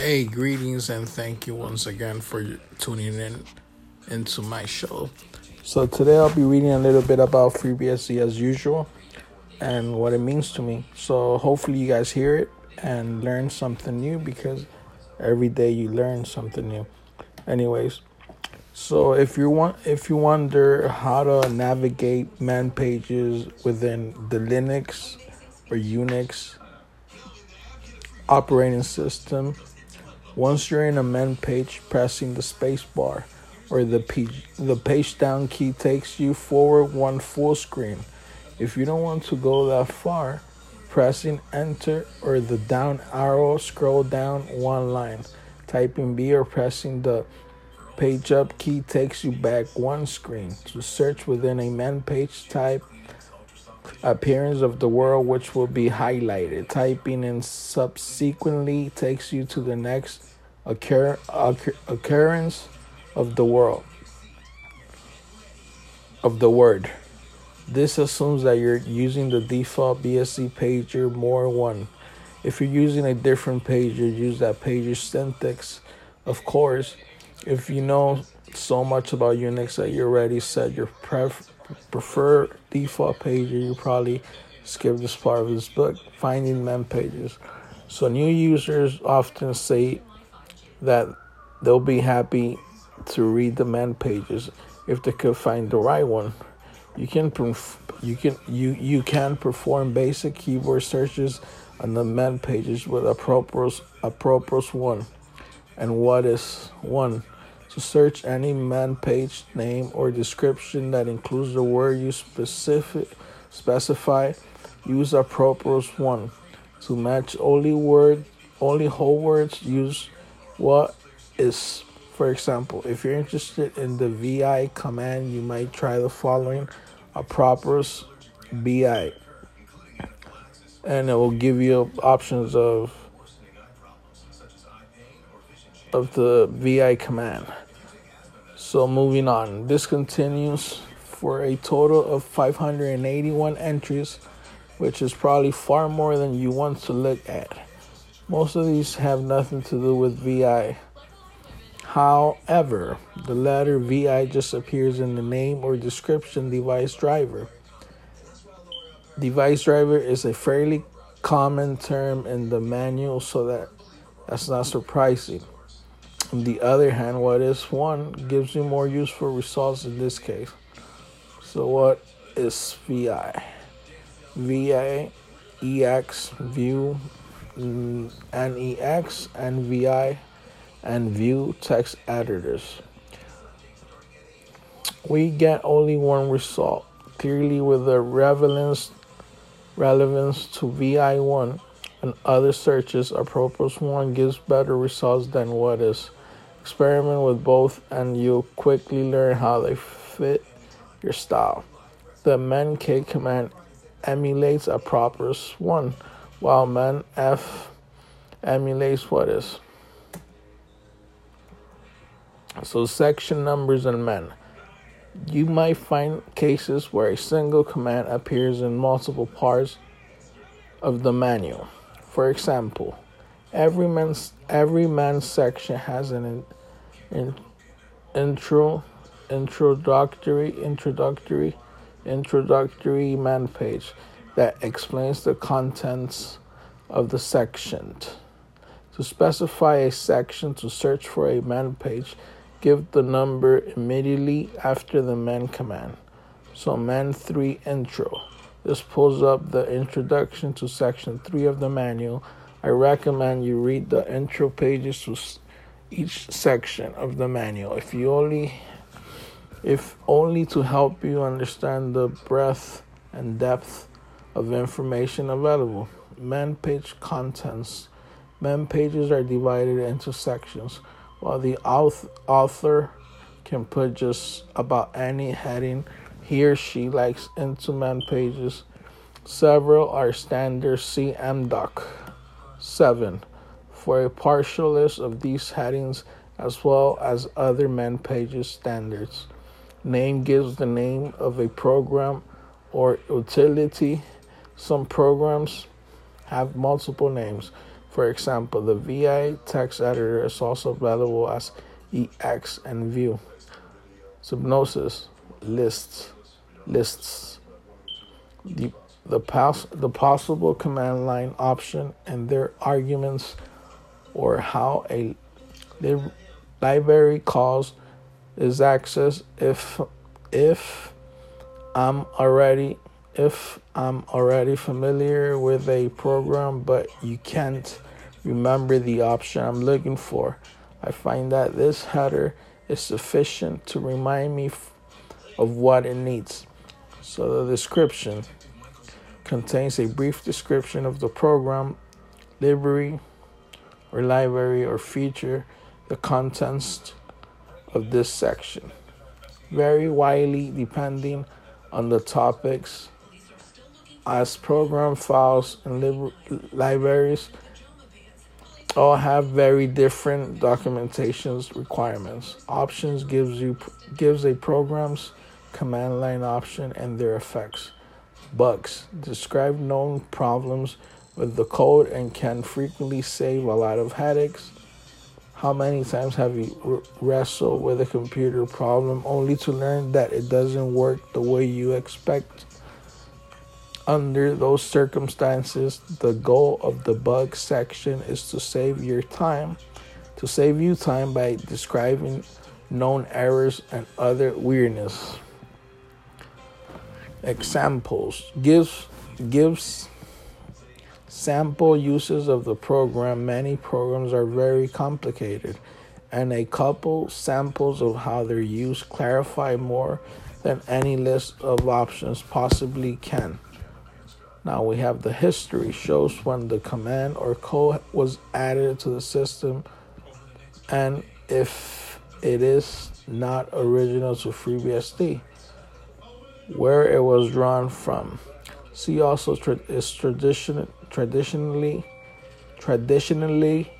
Hey, greetings and thank you once again for tuning in into my show. So today I'll be reading a little bit about FreeBSD as usual and what it means to me. So hopefully you guys hear it and learn something new because every day you learn something new. Anyways, so if you want if you wonder how to navigate man pages within the Linux or Unix operating system, once you're in a men page, pressing the space bar or the page, the page down key takes you forward one full screen. If you don't want to go that far, pressing enter or the down arrow scroll down one line. Typing B or pressing the page up key takes you back one screen. To search within a man page type appearance of the world which will be highlighted. Typing in subsequently takes you to the next occur, occur, occurrence of the world of the word. This assumes that you're using the default BSD pager more one. If you're using a different pager, use that pager syntax. Of course, if you know so much about Unix that you already set your pref- preferred default pager, you probably skip this part of this book, finding man pages. So new users often say that they'll be happy to read the man pages if they could find the right one. You can you can you you can perform basic keyboard searches on the man pages with appropriate appropriate one. And whatis one? To search any man page name or description that includes the word you specific specify, use appropriate one. To match only word only whole words, use what is for example, if you're interested in the VI command, you might try the following appropriate VI. And it will give you options of of the VI command. So moving on, this continues for a total of 581 entries, which is probably far more than you want to look at. Most of these have nothing to do with VI. However, the letter VI just appears in the name or description device driver. Device driver is a fairly common term in the manual, so that that's not surprising. On the other hand, whatis one gives you more useful results in this case. So, what is VI? VI, EX, View, mm, NEX, and VI and view text editors. We get only one result. Clearly, with the relevance, relevance to VI1 and other searches, appropriate one gives better results than whatis. Experiment with both, and you'll quickly learn how they fit your style. The mank command emulates appropriate one, while men F emulates whatis. So, section numbers and men. You might find cases where a single command appears in multiple parts of the manual. For example, every man's every man section has an in, in, intro, introductory, introductory, introductory man page that explains the contents of the section. To specify a section to search for a man page, give the number immediately after the man command. So, man 3 intro. This pulls up the introduction to section 3 of the manual. I recommend you read the intro pages to each section of the manual. If you only if only to help you understand the breadth and depth of information available. Man page contents. Man pages are divided into sections while the author can put just about any heading he or she likes into man pages. Several are standard CMDOC 7 for a partial list of these headings as well as other man pages standards. Name gives the name of a program or utility. Some programs have multiple names. For example, the VI text editor is also available as EX and View. Synopsis lists lists the the pos- the possible command line option and their arguments or how a lib- library calls is accessed if if I'm already if I'm already familiar with a program but you can't remember the option I'm looking for. I find that this header is sufficient to remind me f- of what it needs. So the description contains a brief description of the program, library, or library or feature, the contents of this section. Vary widely depending on the topics as program files and lib- libraries all have very different documentations requirements. Options gives you gives a program's command line option and their effects. Bugs describe known problems with the code and can frequently save a lot of headaches. How many times have you wrestled with a computer problem only to learn that it doesn't work the way you expect? Under those circumstances, the goal of the bug section is to save your time, to save you time by describing known errors and other weirdness. Examples gives gives sample uses of the program. Many programs are very complicated, and a couple samples of how they're used clarify more than any list of options possibly can. Now we have the history shows when the command or code was added to the system and if it is not original to FreeBSD, where it was drawn from. See also tra- is tradition traditionally traditionally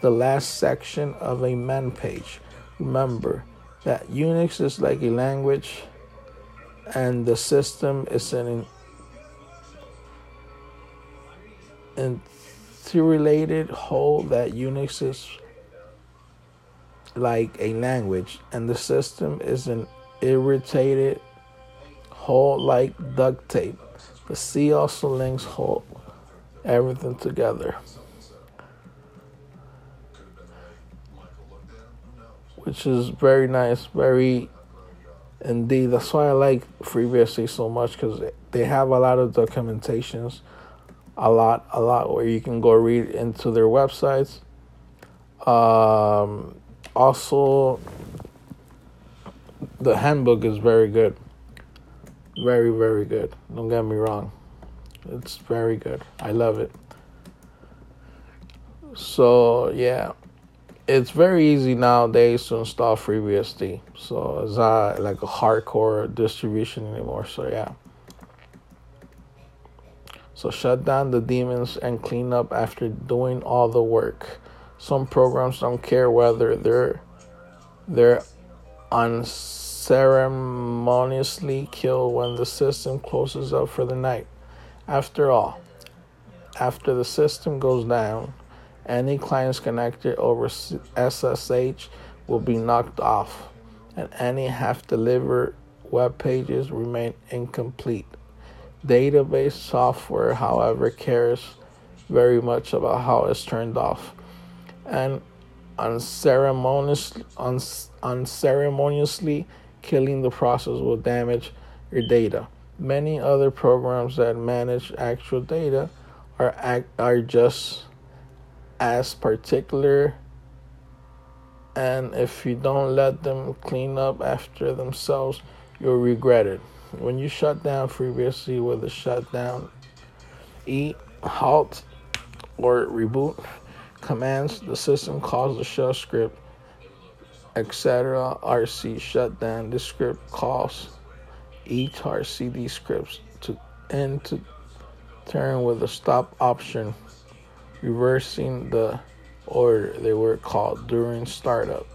the last section of a man page. Remember that Unix is like a language and the system is an interrelated whole that Unix is like a language and the system is an irritated whole like duct tape. The C also links hold everything together. Which is very nice, very indeed. That's why I like FreeBSD so much because they have a lot of documentations a lot, a lot where you can go read into their websites. Um, also, the handbook is very good. Very, very good. Don't get me wrong. It's very good. I love it. So, yeah. It's very easy nowadays to install FreeBSD. So, it's not like a hardcore distribution anymore. So, yeah. So shut down the daemons and clean up after doing all the work. Some programs don't care whether they're they're unceremoniously killed when the system closes up for the night. After all, after the system goes down, any clients connected over SSH will be knocked off, and any half delivered web pages remain incomplete. Database software, however, cares very much about how it's turned off. And unceremoniously, unceremoniously killing the process will damage your data. Many other programs that manage actual data are are just as particular and if you don't let them clean up after themselves, you'll regret it. When you shut down FreeBSD with a shutdown, E, halt, or reboot commands, the system calls the shell script, etc. RC shutdown. This script calls each RCD scripts to end to turn with a stop option, reversing the order they were called during startup,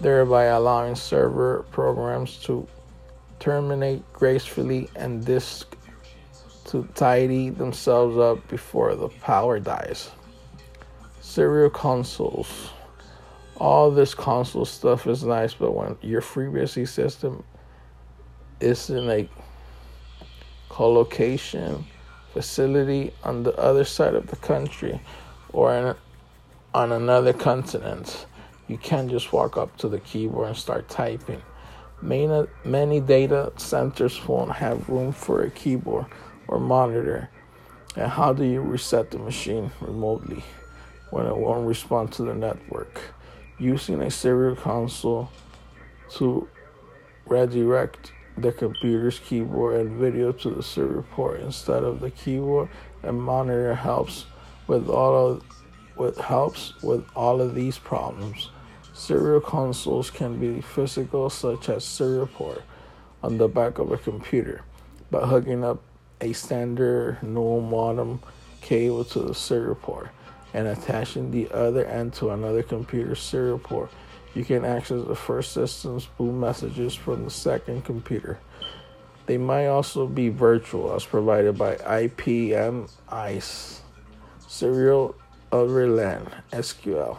thereby allowing server programs to terminate gracefully and disk to tidy themselves up before the power dies. Serial consoles. All this console stuff is nice, but when your FreeBSD system is in a collocation facility on the other side of the country or in, on another continent, you can't just walk up to the keyboard and start typing. Many, many data centers won't have room for a keyboard or monitor. And how do you reset the machine remotely when it won't respond to the network? Using a serial console to redirect the computer's keyboard and video to the serial port instead of the keyboard and monitor helps with all of with helps with all of these problems. Serial consoles can be physical, such as serial port on the back of a computer, by hooking up a standard null modem cable to the serial port and attaching the other end to another computer's serial port. You can access the first system's boot messages from the second computer. They might also be virtual, as provided by IPM ICE, Serial Over LAN SOL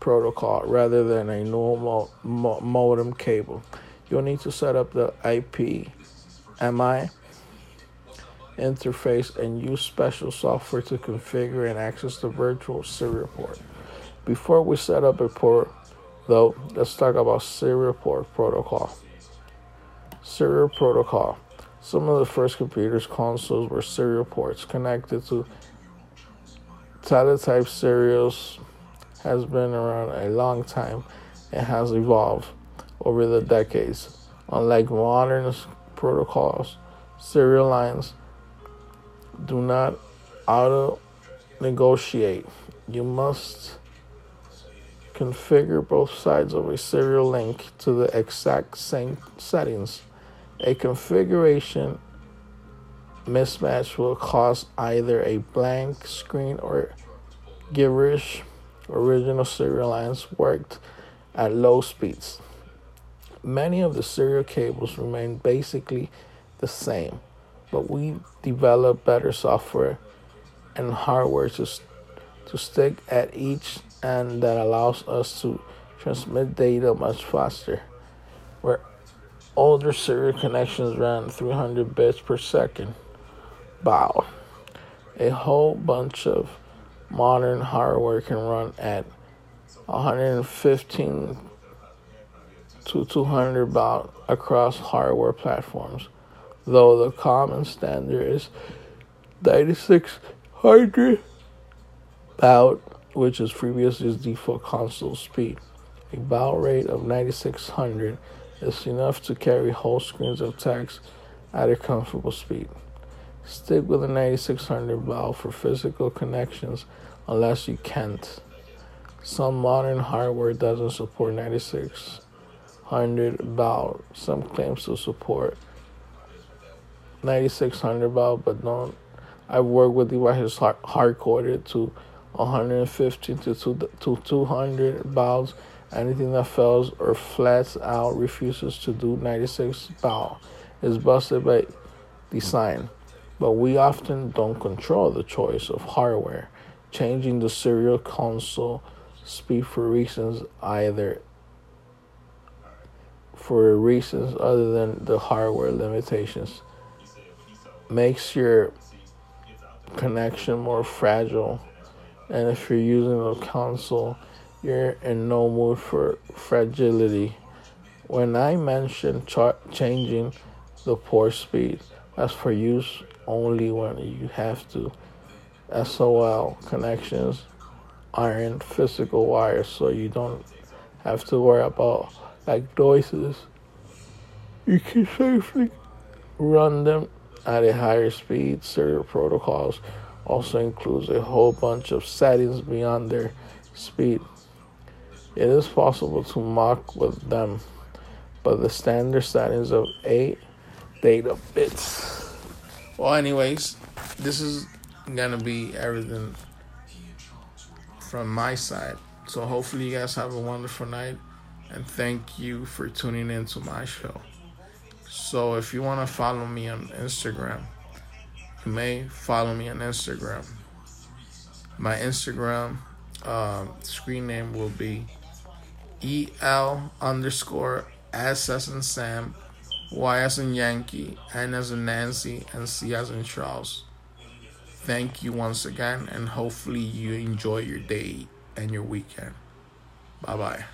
protocol rather than a normal modem cable. You'll need to set up the IP MI interface and use special software to configure and access the virtual serial port. Before we set up a port, though, let's talk about serial port protocol. Serial protocol. Some of the first computers consoles were serial ports connected to teletype serials has been around a long time and has evolved over the decades. Unlike modern protocols, serial lines do not auto negotiate. You must configure both sides of a serial link to the exact same settings. A configuration mismatch will cause either a blank screen or gibberish original serial lines worked at low speeds. Many of the serial cables remain basically the same, but we develop better software and hardware to, to stick at each end that allows us to transmit data much faster. Where older serial connections ran 300 bits per second. Wow. A whole bunch of modern hardware can run at 115 to 200 baud across hardware platforms, though the common standard is 9600 baud, which is FreeBSD's default console speed. A baud rate of 9600 is enough to carry whole screens of text at a comfortable speed. Stick with a 9600 baud for physical connections unless you can't. Some modern hardware doesn't support 9600 baud. Some claims to support 9600 baud, but don't. I've worked with devices hard coded to 150 to, to 200 bauds. Anything that fails or flats out refuses to do 96 baud is busted by design but we often don't control the choice of hardware, changing the serial console speed for reasons either for reasons other than the hardware limitations makes your connection more fragile and if you're using a console you're in no mood for fragility when i mentioned changing the port speed that's for use only when you have to. SOL connections aren't physical wires, so you don't have to worry about like noises. You can safely run them at a higher speed. Serial protocols also includes a whole bunch of settings beyond their speed. It is possible to mock with them, but the standard settings of 8 data bits well, anyways, this is gonna be everything from my side. So hopefully you guys have a wonderful night and thank you for tuning in to my show. So if you want to follow me on Instagram, you may follow me on Instagram. My Instagram um, screen name will be EL underscore S as in Sam, Y as in Yankee, N as in Nancy, and C as in Charles. Thank you once again, and hopefully you enjoy your day and your weekend. Bye bye.